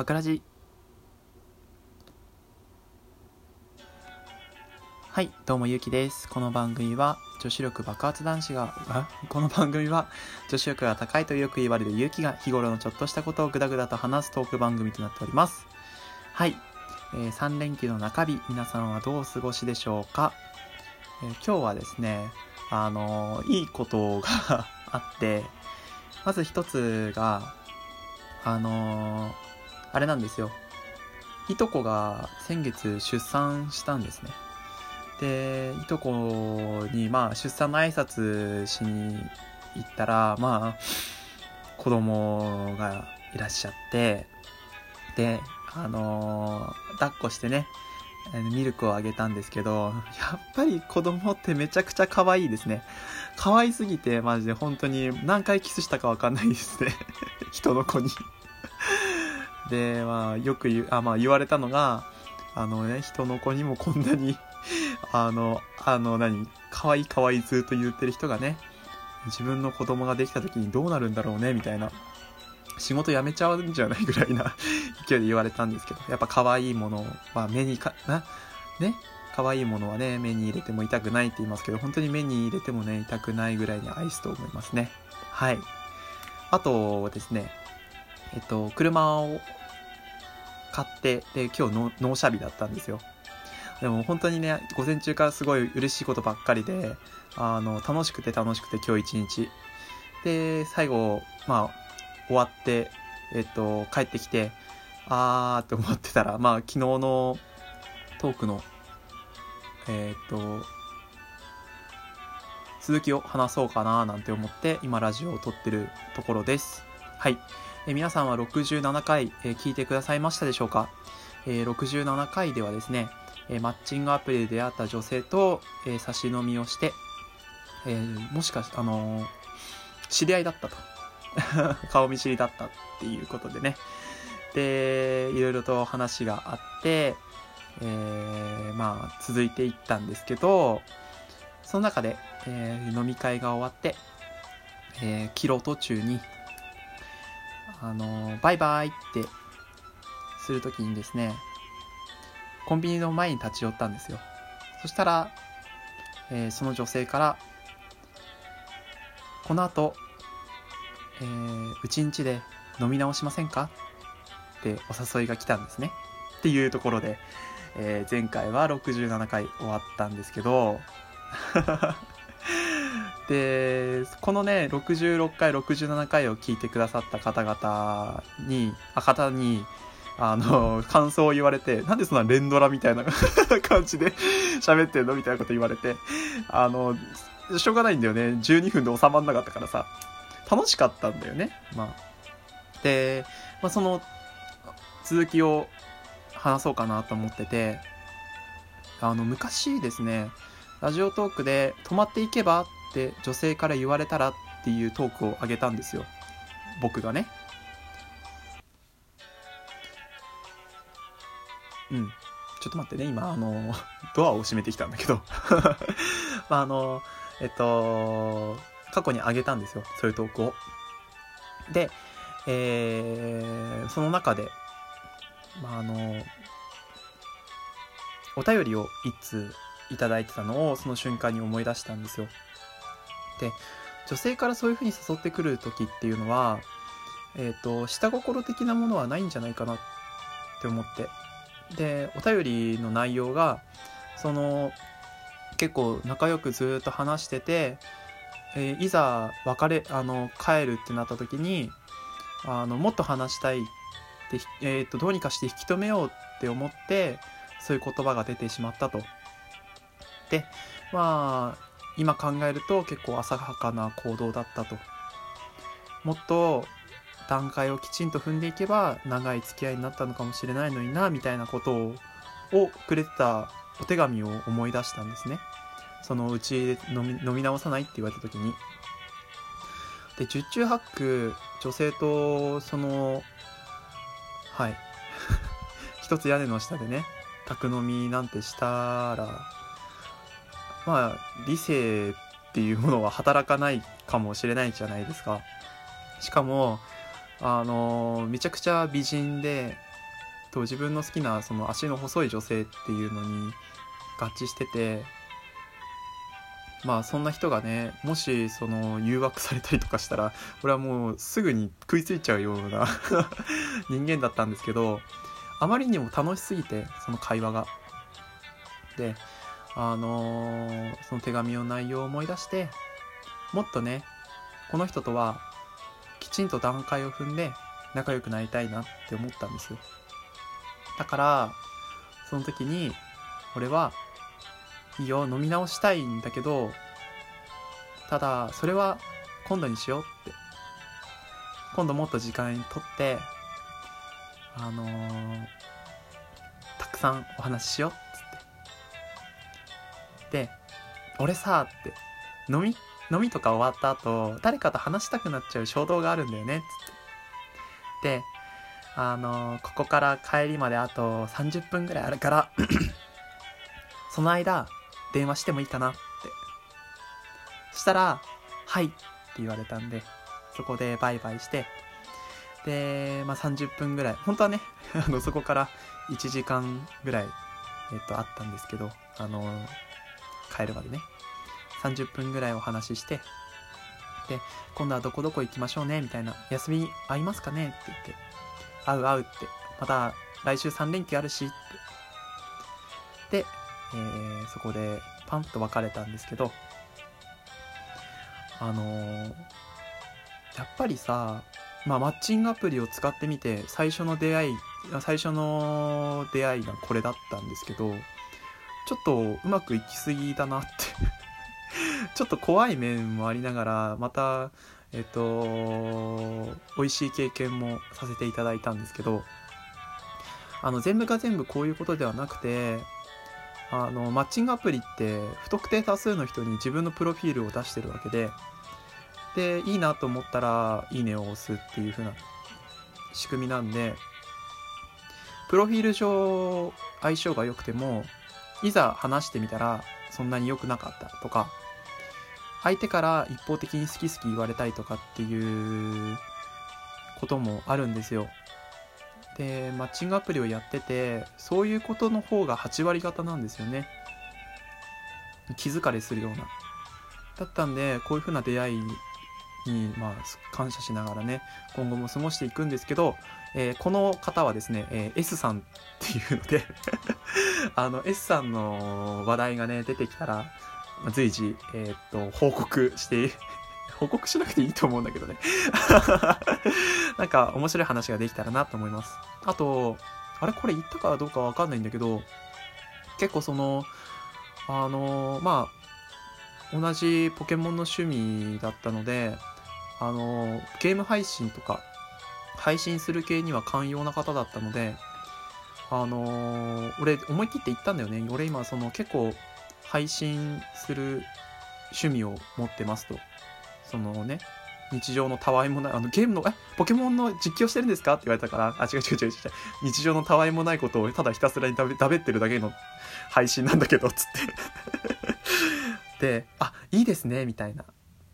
パクラジはいどうもゆうきです。この番組は女子力爆発男子があ？この番組は女子力が高いとよく言われるゆうきが日頃のちょっとしたことをぐだぐだと話すトーク番組となっております。はい、えー、3連休の中日皆さんはどうお過ごしでしょうか、えー今日はですねあのーいいことが あってまず一つがあのーあれなんですよ。いとこが先月出産したんですね。でいとこにまあ出産の挨拶しに行ったらまあ子供がいらっしゃってであのー抱っこしてねミルクをあげたんですけどやっぱり子供ってめちゃくちゃ可愛いですね。可愛すぎてマジで本当に何回キスしたかわかんないですね。人の子に。でまあよく言あ、まあ、言われたのがあのね人の子にもこんなに あのあの何可愛い可愛いずっと言ってる人がね自分の子供ができた時にどうなるんだろうねみたいな仕事辞めちゃうんじゃないぐらいな 勢いで言われたんですけどやっぱ可愛いものは目にかなね可愛いものはね目に入れても痛くないって言いますけど本当に目に入れてもね痛くないぐらいに愛すと思いますね。はい。あとですねえっと車を買ってで今日の納車日だったんですよ。でも本当にね午前中からすごい嬉しいことばっかりであの楽しくて楽しくて今日一日。で最後まあ終わってえっと帰ってきてあーって思ってたらまあ昨日のトークのえっと続きを話そうかななんて思って今ラジオを撮ってるところです。はい。え皆さんは67回、え聞いてくださいましたでしょうか、えー67回ではですね、えマッチングアプリで出会った女性と、え差し飲みをして、えもしかしあの知り合いだったと。顔見知りだったっていうことでね。でいろいろと話があって、えーまあ続いていったんですけどその中で、えー飲み会が終わって、えー、帰路途中にあのバイバイってするときにですねコンビニの前に立ち寄ったんですよ。そしたら、えーその女性からこの後、えーうちんちで飲み直しませんか？ってお誘いが来たんですね。っていうところで、えー前回は67回終わったんですけどでこのね66回67回を聞いてくださった方々にあ方にあの 感想を言われてなんでそんな連ドラみたいな 感じで 喋ってんの？みたいなこと言われてあのしょうがないんだよね。12分で収まんなかったからさ。楽しかったんだよね。まあ。で、まあ、その続きを話そうかなと思っててあの昔ですねラジオトークで「止まっていけば?」って女性から言われたらっていうトークをあげたんですよ。僕がね。うん。ちょっと待ってね。今あの ドアを閉めてきたんだけど。まああのえっと過去にあげたんですよ。そういうトークを。でえーその中でまああのお便りを一通いただいてたのをその瞬間に思い出したんですよ。で女性からそういうふうに誘ってくる時っていうのはえっ、と下心的なものはないんじゃないかなって思ってでお便りの内容がその結構仲良くずっと話してて、えーいざ別れあの帰るってなった時にあのもっと話したいって、えー、とどうにかして引き止めようって思ってそういう言葉が出てしまったと。でまあ今考えると結構浅はかな行動だったと。もっと段階をきちんと踏んでいけば長い付き合いになったのかもしれないのになみたいなことををくれてたお手紙を思い出したんですね。そのうちで飲み飲み直さないって言われた時に。で十中八九女性とそのはい 一つ屋根の下でね宅飲みなんてしたらまあ理性っていうものは働かないかもしれないじゃないですかしかもあのめちゃくちゃ美人でと自分の好きなその足の細い女性っていうのに合致しててまあそんな人がねもしその誘惑されたりとかしたら俺はもうすぐに食いついちゃうような 人間だったんですけどあまりにも楽しすぎてその会話が。であのー、その手紙の内容を思い出してもっとねこの人とはきちんと段階を踏んで仲良くなりたいなって思ったんですよ。だからその時に俺はいいよ飲み直したいんだけどただそれは今度にしようって。今度もっと時間とってあのー、たくさんお話ししようで俺さって飲み飲みとか終わった後誰かと話したくなっちゃう衝動があるんだよねっつって。であの、ここから帰りまであと30分ぐらいあるから その間電話してもいいかなって。そしたら「はい」って言われたんでそこでバイバイして。で、まあ、30分ぐらい本当はね あのそこから1時間ぐらい、えっと、あったんですけどあの帰るまでね。30分ぐらいお話ししてで今度はどこどこ行きましょうねみたいな休み合いますかね？って言って会う会うってまた来週3連休あるしって。でえー、そこでパンと別れたんですけどあのー、やっぱりさ、まあ、マッチングアプリを使ってみて最初の出会い最初の出会いがこれだったんですけどちょっとうまくいきすぎだなって。ちょっと怖い面もありながらまたえっと美味しい経験もさせていただいたんですけどあの全部が全部こういうことではなくてあのマッチングアプリって不特定多数の人に自分のプロフィールを出してるわけででいいなと思ったら「いいね」を押すっていう風な仕組みなんでプロフィール上相性が良くてもいざ話してみたらそんなに良くなかったとか相手から一方的に好き好き言われたいとかっていうこともあるんですよ。でマッチングアプリをやっててそういうことの方が8割方なんですよね。気疲れするような。だったんでこういう風な出会いにまあ感謝しながらね今後も過ごしていくんですけど、えー、この方はですね、えー、S さんっていうので あの S さんの話題がね出てきたら随時、えー、っと報告して 報告しなくていいと思うんだけどね なんか面白い話ができたらなと思います。あと、あれ？これ言ったかどうかわかんないんだけど、結構その、あのまあ、同じポケモンの趣味だったので、あのゲーム配信とか、配信する系には寛容な方だったので、あの俺思い切って言ったんだよね。俺今その結構配信する趣味を持ってますと。そのね、日常のたわいもない、あのゲームの、え、ポケモンの実況してるんですかって言われたから、あ、違う違う違う違う。日常のたわいもないことをただひたすらにだべだべってるだけの配信なんだけど、つってで、あ、いいですね、みたいな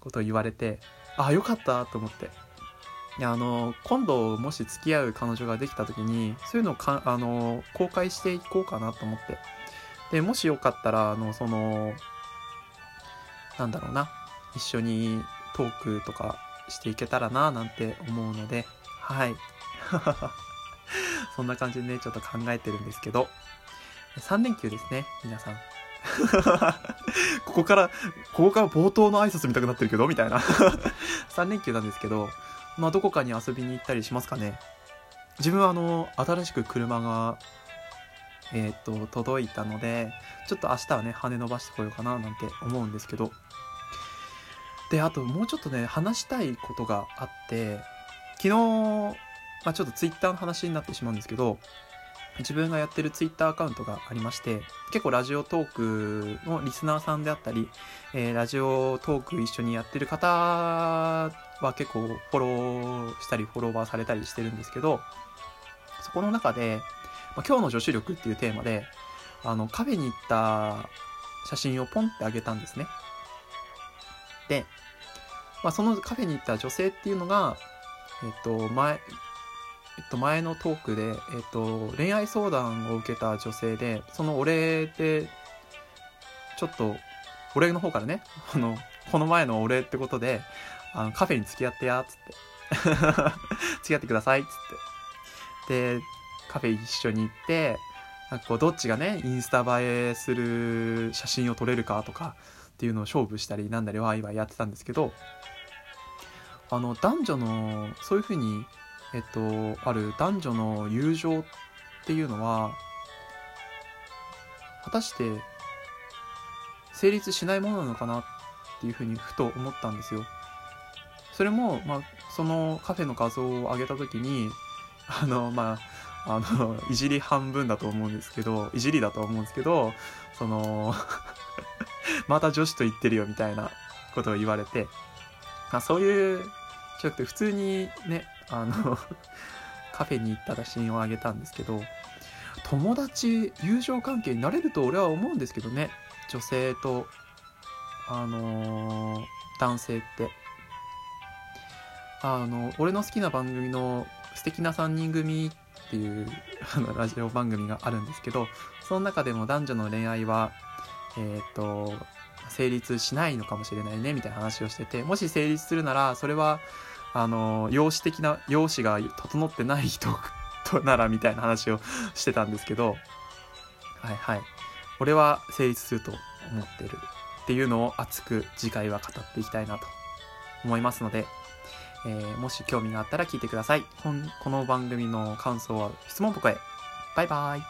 ことを言われて、あ、よかったと思って。いや、あの、今度もし付き合う彼女ができた時に、そういうのをか、あの、公開していこうかなと思って。で、もしよかったら、あの、その、なんだろうな、一緒にトークとかしていけたらななんて思うので、はい。そんな感じでね、ちょっと考えてるんですけど、3連休ですね、皆さん。ここから、ここから冒頭の挨拶見たくなってるけど、みたいな。3連休なんですけど、まあ、どこかに遊びに行ったりしますかね？自分はあの、新しく車が、えっ、と、届いたので、ちょっと明日はね、羽伸ばしてこようかななんて思うんですけど、で、あともうちょっとね、話したいことがあって、昨日、まあ、ちょっとツイッターの話になってしまうんですけど、自分がやってるツイッターアカウントがありまして、結構ラジオトークのリスナーさんであったり、えー、ラジオトーク一緒にやってる方は結構フォローしたりフォロワーされたりしてるんですけど、そこの中で、まあ、今日の女子力っていうテーマで、あの、カフェに行った写真をポンってあげたんですね。で、まあ、そのカフェに行った女性っていうのが、えっと、前、えっと、前のトークで、えっと、恋愛相談を受けた女性で、そのお礼で、ちょっと、お礼の方からね、あの、この前のお礼ってことで、あの、カフェに付き合ってや、つって。付き合ってください、つって。で、カフェ一緒に行って、なんかこう、どっちがね、インスタ映えする写真を撮れるかとかっていうのを勝負したりなんだりワイワイやってたんですけど、あの、男女の、そういうふうに、えっと、ある男女の友情っていうのは、果たして成立しないものなのかなっていうふうにふと思ったんですよ。それも、まあ、そのカフェの画像を上げた時に、あの、まあ、あの、いじり半分だと思うんですけど、いじりだと思うんですけど、その、また女子と言ってるよみたいなことを言われて、あそういう、じゃなくて普通にね、あの、カフェに行ったら写真をあげたんですけど、友達、友情関係になれると俺は思うんですけどね、女性と、あのー男性って。あの、俺の好きな番組の素敵な3人組っていう あのラジオ番組があるんですけど、その中でも男女の恋愛は、えっ、と、成立しないのかもしれないね、みたいな話をしてて、もし成立するなら、それは、あの、容姿的な、容姿が整ってない人となら、みたいな話をしてたんですけど、はいはい。俺は成立すると思ってるっていうのを熱く次回は語っていきたいなと思いますので、えーもし興味があったら聞いてください。この番組の感想は質問箱へ。バイバイ。